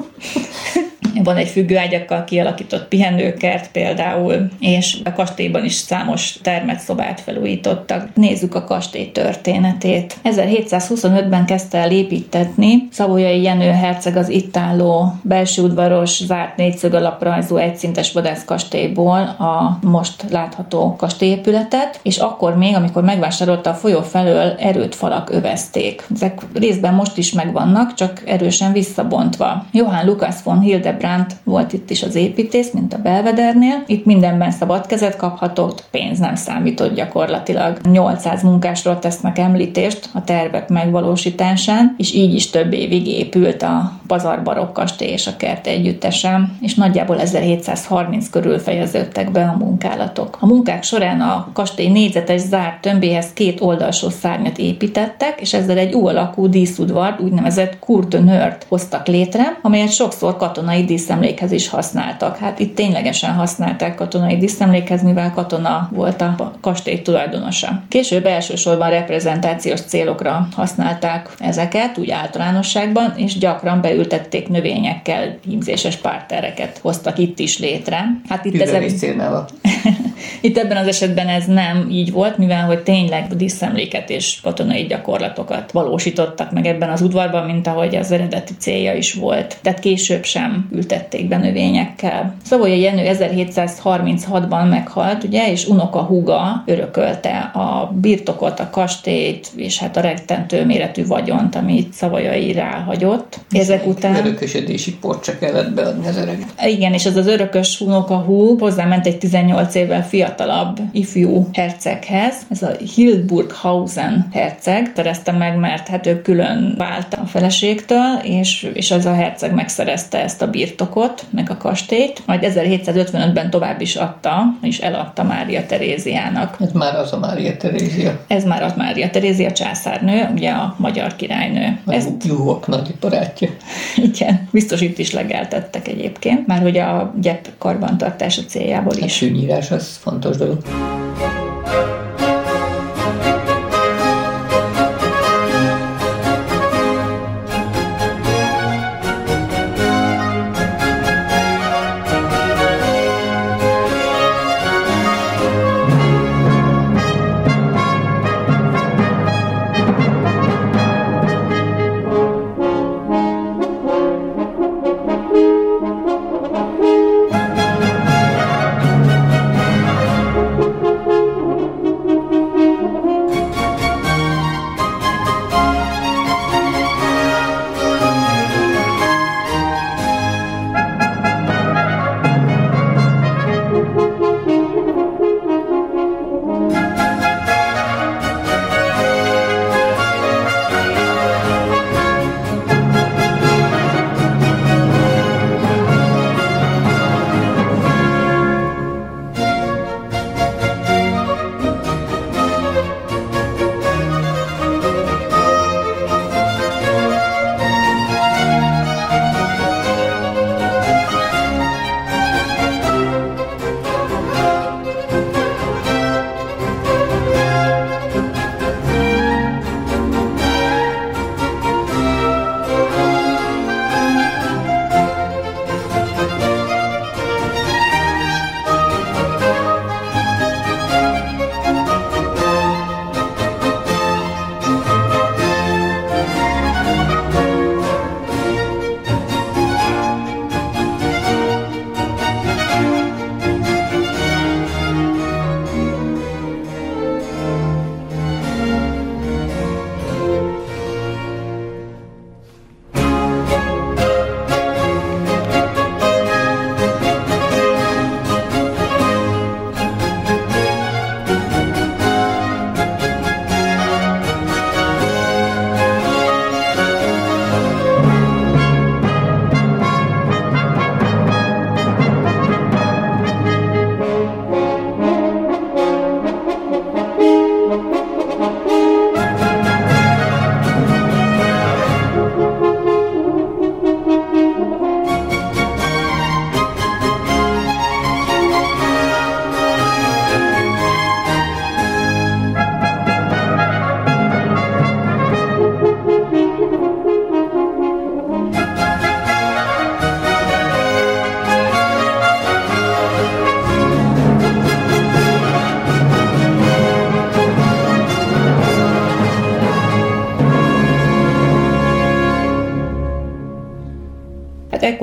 Speaker 1: Van egy függőágyakkal kialakított pihenőkert például, és a kastélyban is számos termetszobát felújítottak. Nézzük a kastély történetét. 1725-ben kezdte el építetni Szavolyai Jenő herceg az itt álló belső udvaros, zárt négyszög alaprajzú egyszintes vadászkastélyból a most látható kastélyépületet, és akkor még, amikor megvásárolta a folyó felől, erőt falak övezték. Ezek részben most is megvannak, csak erősen visszabontva. Johann Lukas von Hildebrand Brandt volt itt is az építész, mint a Belvedernél. Itt mindenben szabad kezet kaphatott, pénz nem számított gyakorlatilag. 800 munkásról tesznek említést a tervek megvalósításán, és így is több évig épült a Pazar Barokk kastély és a kert együttesen, és nagyjából 1730 körül fejeződtek be a munkálatok. A munkák során a kastély négyzetes zárt tömbéhez két oldalsó szárnyat építettek, és ezzel egy új alakú díszudvart, úgynevezett kurtönört hoztak létre, amelyet sokszor katonai díszemlékhez is használtak. Hát itt ténylegesen használták katonai díszemlékhez, mivel katona volt a kastély tulajdonosa. Később elsősorban reprezentációs célokra használták ezeket, úgy általánosságban, és gyakran beültették növényekkel, hímzéses pártereket hoztak itt is létre.
Speaker 2: Hát itt, ezen...
Speaker 1: itt ebben az esetben ez nem így volt, mivel hogy tényleg díszemléket és katonai gyakorlatokat valósítottak meg ebben az udvarban, mint ahogy az eredeti célja is volt. Tehát később sem ültették be növényekkel. Szavolyai Jenő 1736-ban meghalt, ugye, és unoka húga örökölte a birtokot, a kastélyt, és hát a rettentő méretű vagyont, amit Szavolyai ráhagyott. Ezek után...
Speaker 2: Örökösödési port csak kellett beadni az öreg.
Speaker 1: Igen, és az az örökös unoka húg hozzáment egy 18 évvel fiatalabb ifjú herceghez, ez a Hildburghausen herceg, szerezte meg, mert hát ő külön vált a feleségtől, és, és az a herceg megszerezte ezt a birtokot meg a kastélyt, majd 1755-ben tovább is adta, és eladta Mária Teréziának.
Speaker 2: Ez már az a Mária Terézia.
Speaker 1: Ez már az Mária Terézia császárnő, ugye a magyar királynő.
Speaker 2: A Ez juhok nagy barátja.
Speaker 1: Igen, biztos itt is legeltettek egyébként, már hogy a gyep karbantartása céljából is.
Speaker 2: A fűnyírás az fontos dolog.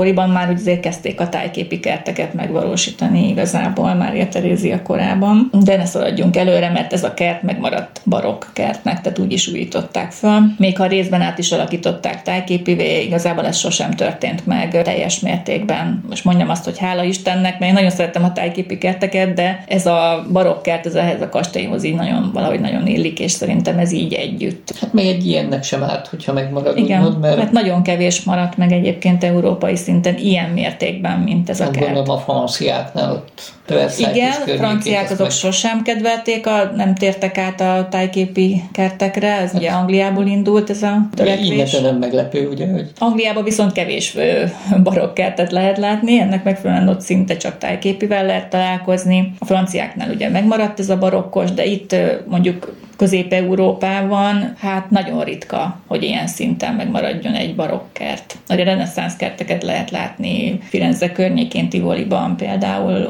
Speaker 1: Ekkoriban már ugye kezdték a tájképi kerteket megvalósítani igazából már Terézia korában. De ne szaladjunk előre, mert ez a kert megmaradt barokk kertnek, tehát úgy is újították föl. Még ha részben át is alakították tájképivé, igazából ez sosem történt meg teljes mértékben. Most mondjam azt, hogy hála Istennek, mert én nagyon szeretem a tájképi kerteket, de ez a barokk kert, ez ehhez a kastélyhoz így nagyon, valahogy nagyon illik, és szerintem ez így együtt.
Speaker 2: Hát még egy ilyennek sem árt, hogyha megmarad.
Speaker 1: Igen, úgymond, mert... hát nagyon kevés maradt meg egyébként európai szinten ilyen mértékben, mint ez a kert.
Speaker 2: Gondolom a franciáknál ott
Speaker 1: igen, franciák azok meg... sosem kedvelték, a, nem tértek át a tájképi kertekre, ez hát, ugye Angliából indult ez a törekvés.
Speaker 2: Így nem meglepő, ugye, hogy...
Speaker 1: Angliában viszont kevés barokk kertet lehet látni, ennek megfelelően ott szinte csak tájképivel lehet találkozni. A franciáknál ugye megmaradt ez a barokkos, de itt mondjuk Közép-Európában hát nagyon ritka, hogy ilyen szinten megmaradjon egy barokkert. A reneszánsz kerteket lehet látni Firenze környékén, Tivoliban például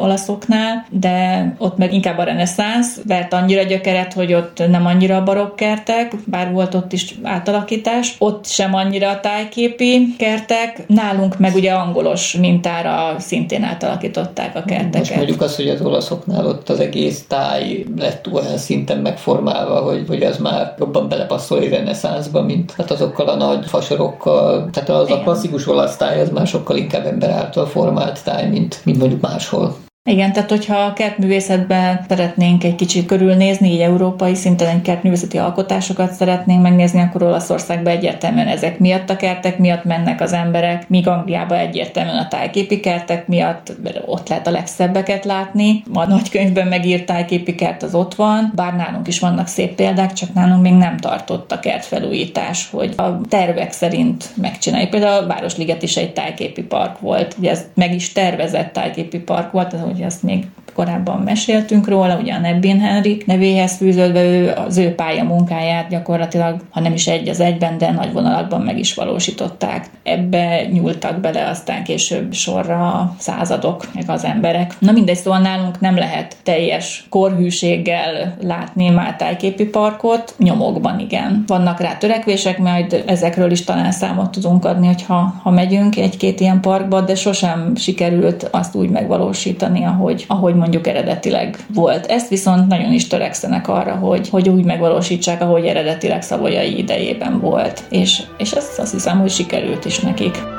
Speaker 1: olaszoknál, de ott meg inkább a reneszánsz vert annyira gyökeret, hogy ott nem annyira a barokkertek, bár volt ott is átalakítás, ott sem annyira a tájképi kertek, nálunk meg ugye angolos mintára szintén átalakították a kerteket.
Speaker 2: Most mondjuk azt, hogy az olaszoknál ott az egész táj lett olyan szinten megformálva, hogy, hogy ez már jobban belepasszol egy reneszánszba, mint hát azokkal a nagy fasorokkal. Tehát az Igen. a klasszikus olasz táj, az már sokkal inkább ember által formált táj, mint, mint mondjuk máshol.
Speaker 1: Igen, tehát hogyha a kertművészetben szeretnénk egy kicsit körülnézni, így európai szinten egy kertművészeti alkotásokat szeretnénk megnézni, akkor Olaszországban egyértelműen ezek miatt a kertek miatt mennek az emberek, míg Angliában egyértelműen a tájképi kertek miatt ott lehet a legszebbeket látni. A nagykönyvben megírt tájképi kert az ott van, bár nálunk is vannak szép példák, csak nálunk még nem tartott a kertfelújítás, hogy a tervek szerint megcsináljuk. Például a Városliget is egy tájképi park volt, ugye ez meg is tervezett tájképi park volt, hogy még korábban meséltünk róla, ugye a Nebbin Henrik nevéhez fűződve ő az ő pálya munkáját gyakorlatilag, ha nem is egy az egyben, de nagy vonalakban meg is valósították. Ebbe nyúltak bele aztán később sorra a századok, meg az emberek. Na mindegy, szóval nálunk nem lehet teljes korhűséggel látni Máltájképi parkot, nyomokban igen. Vannak rá törekvések, majd ezekről is talán számot tudunk adni, hogyha ha megyünk egy-két ilyen parkba, de sosem sikerült azt úgy megvalósítani, ahogy, ahogy mondjuk eredetileg volt. Ezt viszont nagyon is törekszenek arra, hogy, hogy úgy megvalósítsák, ahogy eredetileg Szavolyai idejében volt. És, és ezt azt hiszem, hogy sikerült is nekik.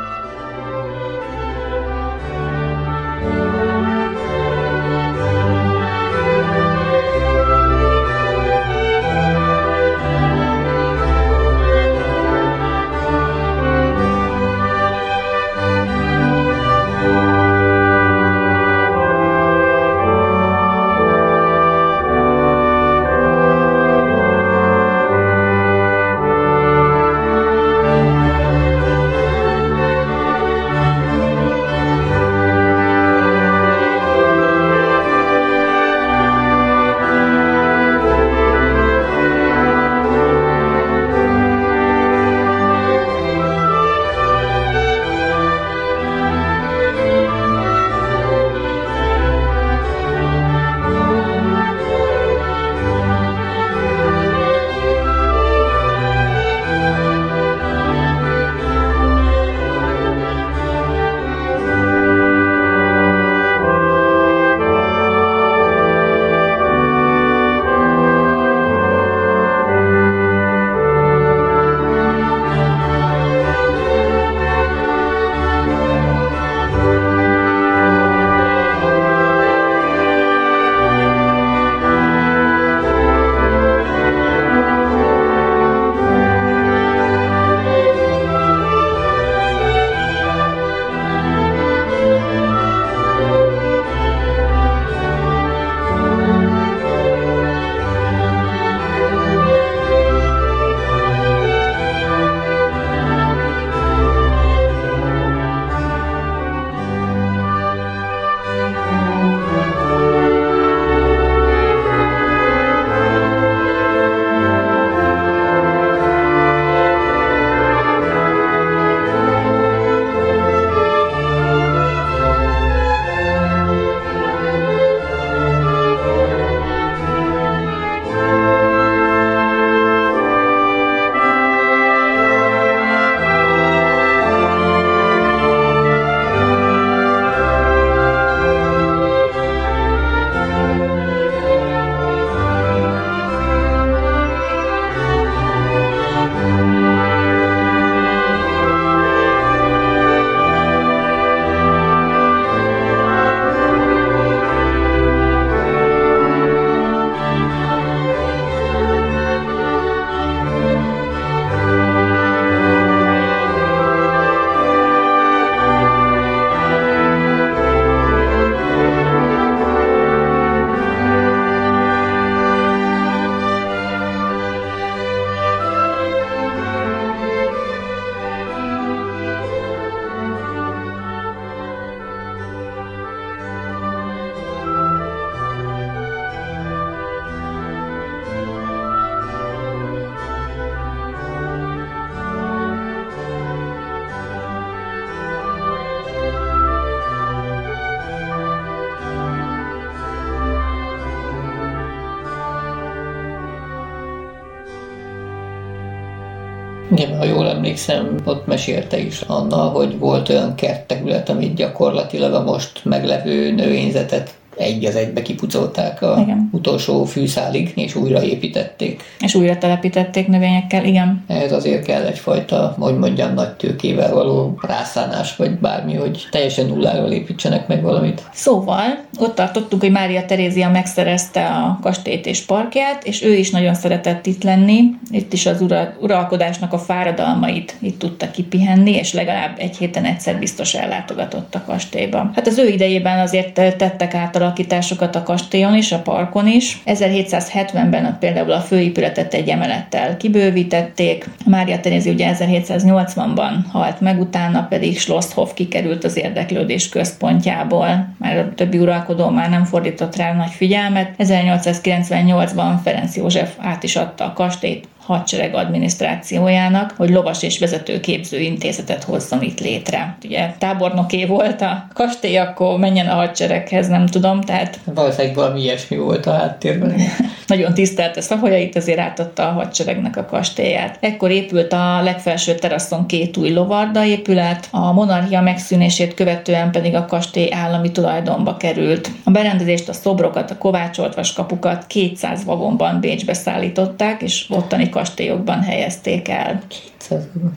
Speaker 2: Mesélte is Anna, hogy volt olyan kertterület, amit gyakorlatilag a most meglevő növényzetet egy az egybe kipucolták a igen. utolsó fűszálig, és újraépítették.
Speaker 1: És újra telepítették növényekkel, igen.
Speaker 2: Ez azért kell egyfajta, hogy mondjam, nagy tőkével való rászánás, vagy bármi, hogy teljesen nulláról építsenek meg valamit.
Speaker 1: Szóval, ott tartottuk, hogy Mária Terézia megszerezte a kastélyt és parkját, és ő is nagyon szeretett itt lenni. Itt is az ura, uralkodásnak a fáradalmait itt tudta kipihenni, és legalább egy héten egyszer biztos ellátogatott a kastélyba. Hát az ő idejében azért tettek át átalakításokat a kastélyon is, a parkon is. 1770-ben például a főépületet egy emelettel. Kibővítették, Mária Terézi ugye 1780-ban halt meg, utána pedig Schlosshof kikerült az érdeklődés központjából, mert a többi uralkodó már nem fordított rá nagy figyelmet. 1898-ban Ferenc József át is adta a kastélyt hadsereg adminisztrációjának, hogy lovas és vezetőképző intézetet hozzon itt létre. Ugye tábornoké volt a kastély, akkor menjen a hadsereghez, nem tudom, tehát...
Speaker 2: Valószínűleg valami ilyesmi volt a háttérben.
Speaker 1: Nagyon tisztelte szavajait, azért átadta a hadseregnek a kastélyát. Ekkor épült a legfelső teraszon két új lovarda épület, a monarchia megszűnését követően pedig a kastély állami tulajdonba került. A berendezést, a szobrokat, a kovácsolt vaskapukat 200 vagonban Bécsbe szállították, és ottani kastélyokban helyezték el.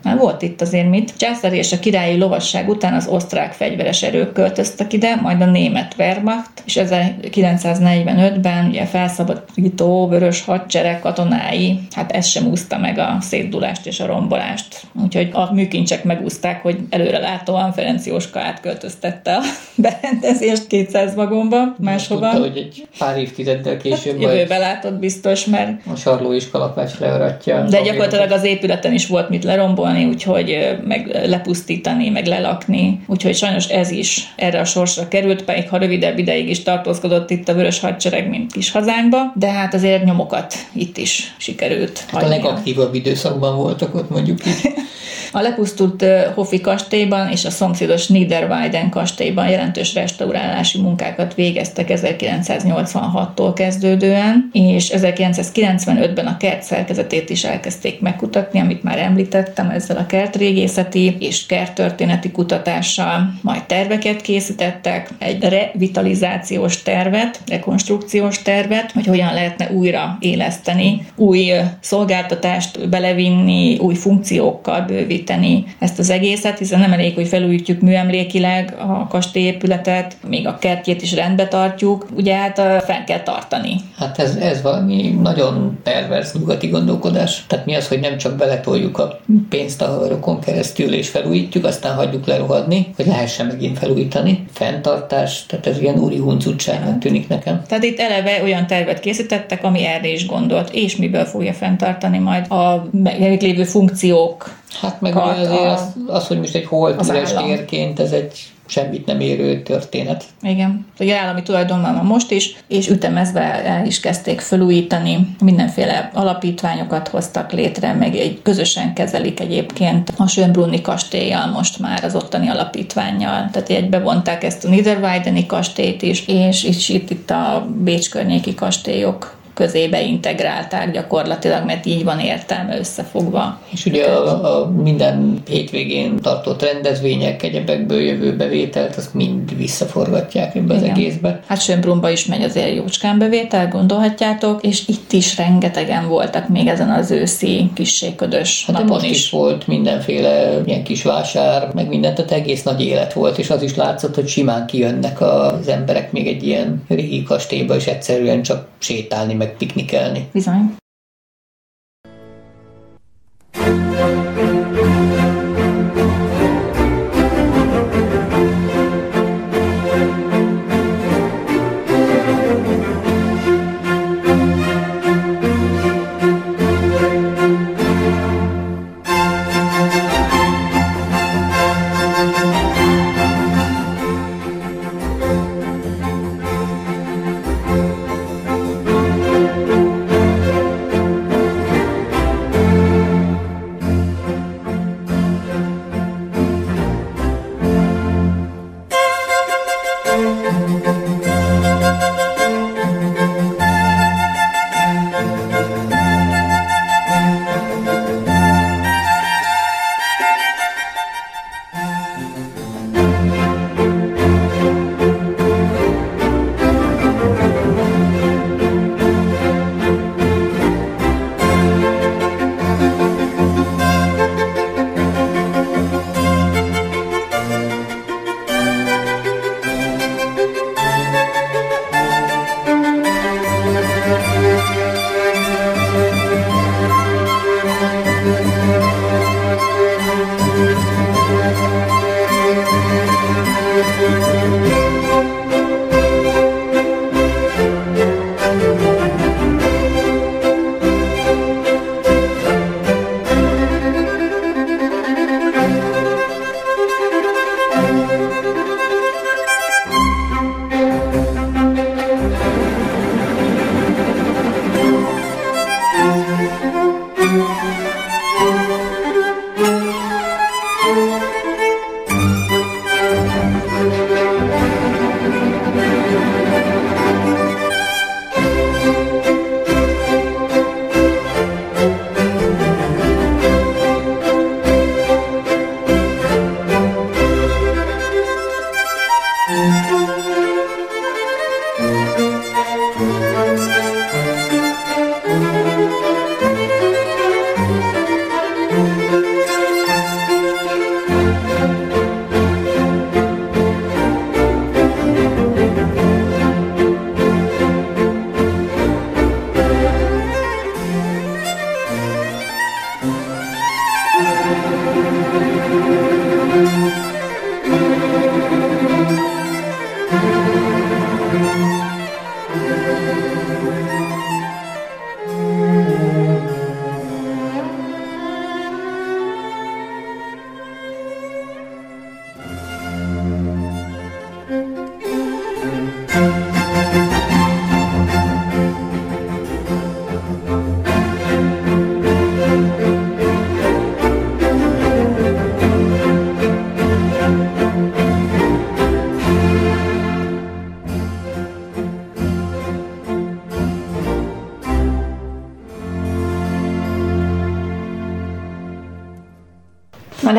Speaker 1: Már volt itt azért mit. Császári és a királyi lovasság után az osztrák fegyveres erők költöztek ide, majd a német Wehrmacht, és 1945-ben ugye felszabadító vörös hadsereg katonái, hát ez sem úszta meg a szétdulást és a rombolást. Úgyhogy a műkincsek megúzták, hogy előre látóan Ferenc Jóska átköltöztette a berendezést 200 vagomba, máshova.
Speaker 2: Tudta, hogy egy pár évtizeddel később hát,
Speaker 1: jövőbe látott biztos, mert
Speaker 2: a sarló is kalapács learatja.
Speaker 1: De gyakorlatilag az épületen is volt mit lerombolni, úgyhogy meg lepusztítani, meg lelakni. Úgyhogy sajnos ez is erre a sorsra került, pedig ha rövidebb ideig is tartózkodott itt a Vörös Hadsereg, mint kis hazánkba, de hát azért nyomokat itt is sikerült.
Speaker 2: Hát a legaktívabb időszakban voltak ott mondjuk így.
Speaker 1: A lepusztult Hofi kastélyban és a szomszédos Niederweiden kastélyban jelentős restaurálási munkákat végeztek 1986-tól kezdődően, és 1995-ben a kert szerkezetét is elkezdték megkutatni, amit már említettem ezzel a kertrégészeti és kerttörténeti kutatással, majd terveket készítettek, egy revitalizációs tervet, rekonstrukciós tervet, hogy hogyan lehetne újra éleszteni, új szolgáltatást belevinni, új funkciókkal bővíteni felújítani ezt az egészet, hiszen nem elég, hogy felújítjuk műemlékileg a kastélyépületet, még a kertjét is rendbe tartjuk, ugye hát fel kell tartani.
Speaker 2: Hát ez, ez valami nagyon pervers nyugati gondolkodás. Tehát mi az, hogy nem csak beletoljuk a pénzt a rokon keresztül és felújítjuk, aztán hagyjuk lerohadni, hogy lehessen megint felújítani. Fenntartás, tehát ez ilyen úri huncutságnak tűnik nekem.
Speaker 1: Tehát itt eleve olyan tervet készítettek, ami erre is gondolt, és miből fogja fenntartani majd a meglévő funkciók
Speaker 2: Hát meg azért az, az, hogy most egy holtüres térként, ez egy semmit nem érő történet.
Speaker 1: Igen, ugye állami tulajdonban van most is, és ütemezve el is kezdték felújítani, mindenféle alapítványokat hoztak létre, meg egy közösen kezelik egyébként a Schönbrunni kastélyjal most már az ottani alapítványjal. Tehát egy bevonták ezt a Niederweideni kastélyt is, és is itt, itt a Bécs környéki kastélyok közébe integrálták gyakorlatilag, mert így van értelme összefogva.
Speaker 2: És ugye a, a minden hétvégén tartott rendezvények, egyebekből jövő bevételt, azt mind visszaforgatják ebbe Igen. az egészbe.
Speaker 1: Hát Sönbrunba is megy azért jócskán bevétel, gondolhatjátok, és itt is rengetegen voltak még ezen az őszi kisségködös hát napon
Speaker 2: most is. is. volt mindenféle ilyen kis vásár, meg mindent, tehát egész nagy élet volt, és az is látszott, hogy simán kijönnek az emberek még egy ilyen régi kastélyba, és egyszerűen csak sétálni, meg piknikelni.
Speaker 1: Bizony.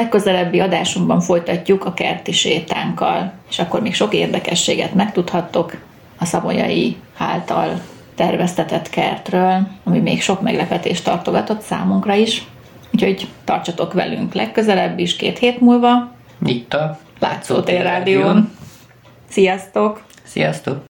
Speaker 1: Legközelebbi adásunkban folytatjuk a kerti sétánkkal, és akkor még sok érdekességet megtudhattok a szabolyai által terveztetett kertről, ami még sok meglepetést tartogatott számunkra is. Úgyhogy tartsatok velünk legközelebb is, két hét múlva.
Speaker 2: Itt a
Speaker 1: Látszótér Rádión. Sziasztok!
Speaker 2: Sziasztok!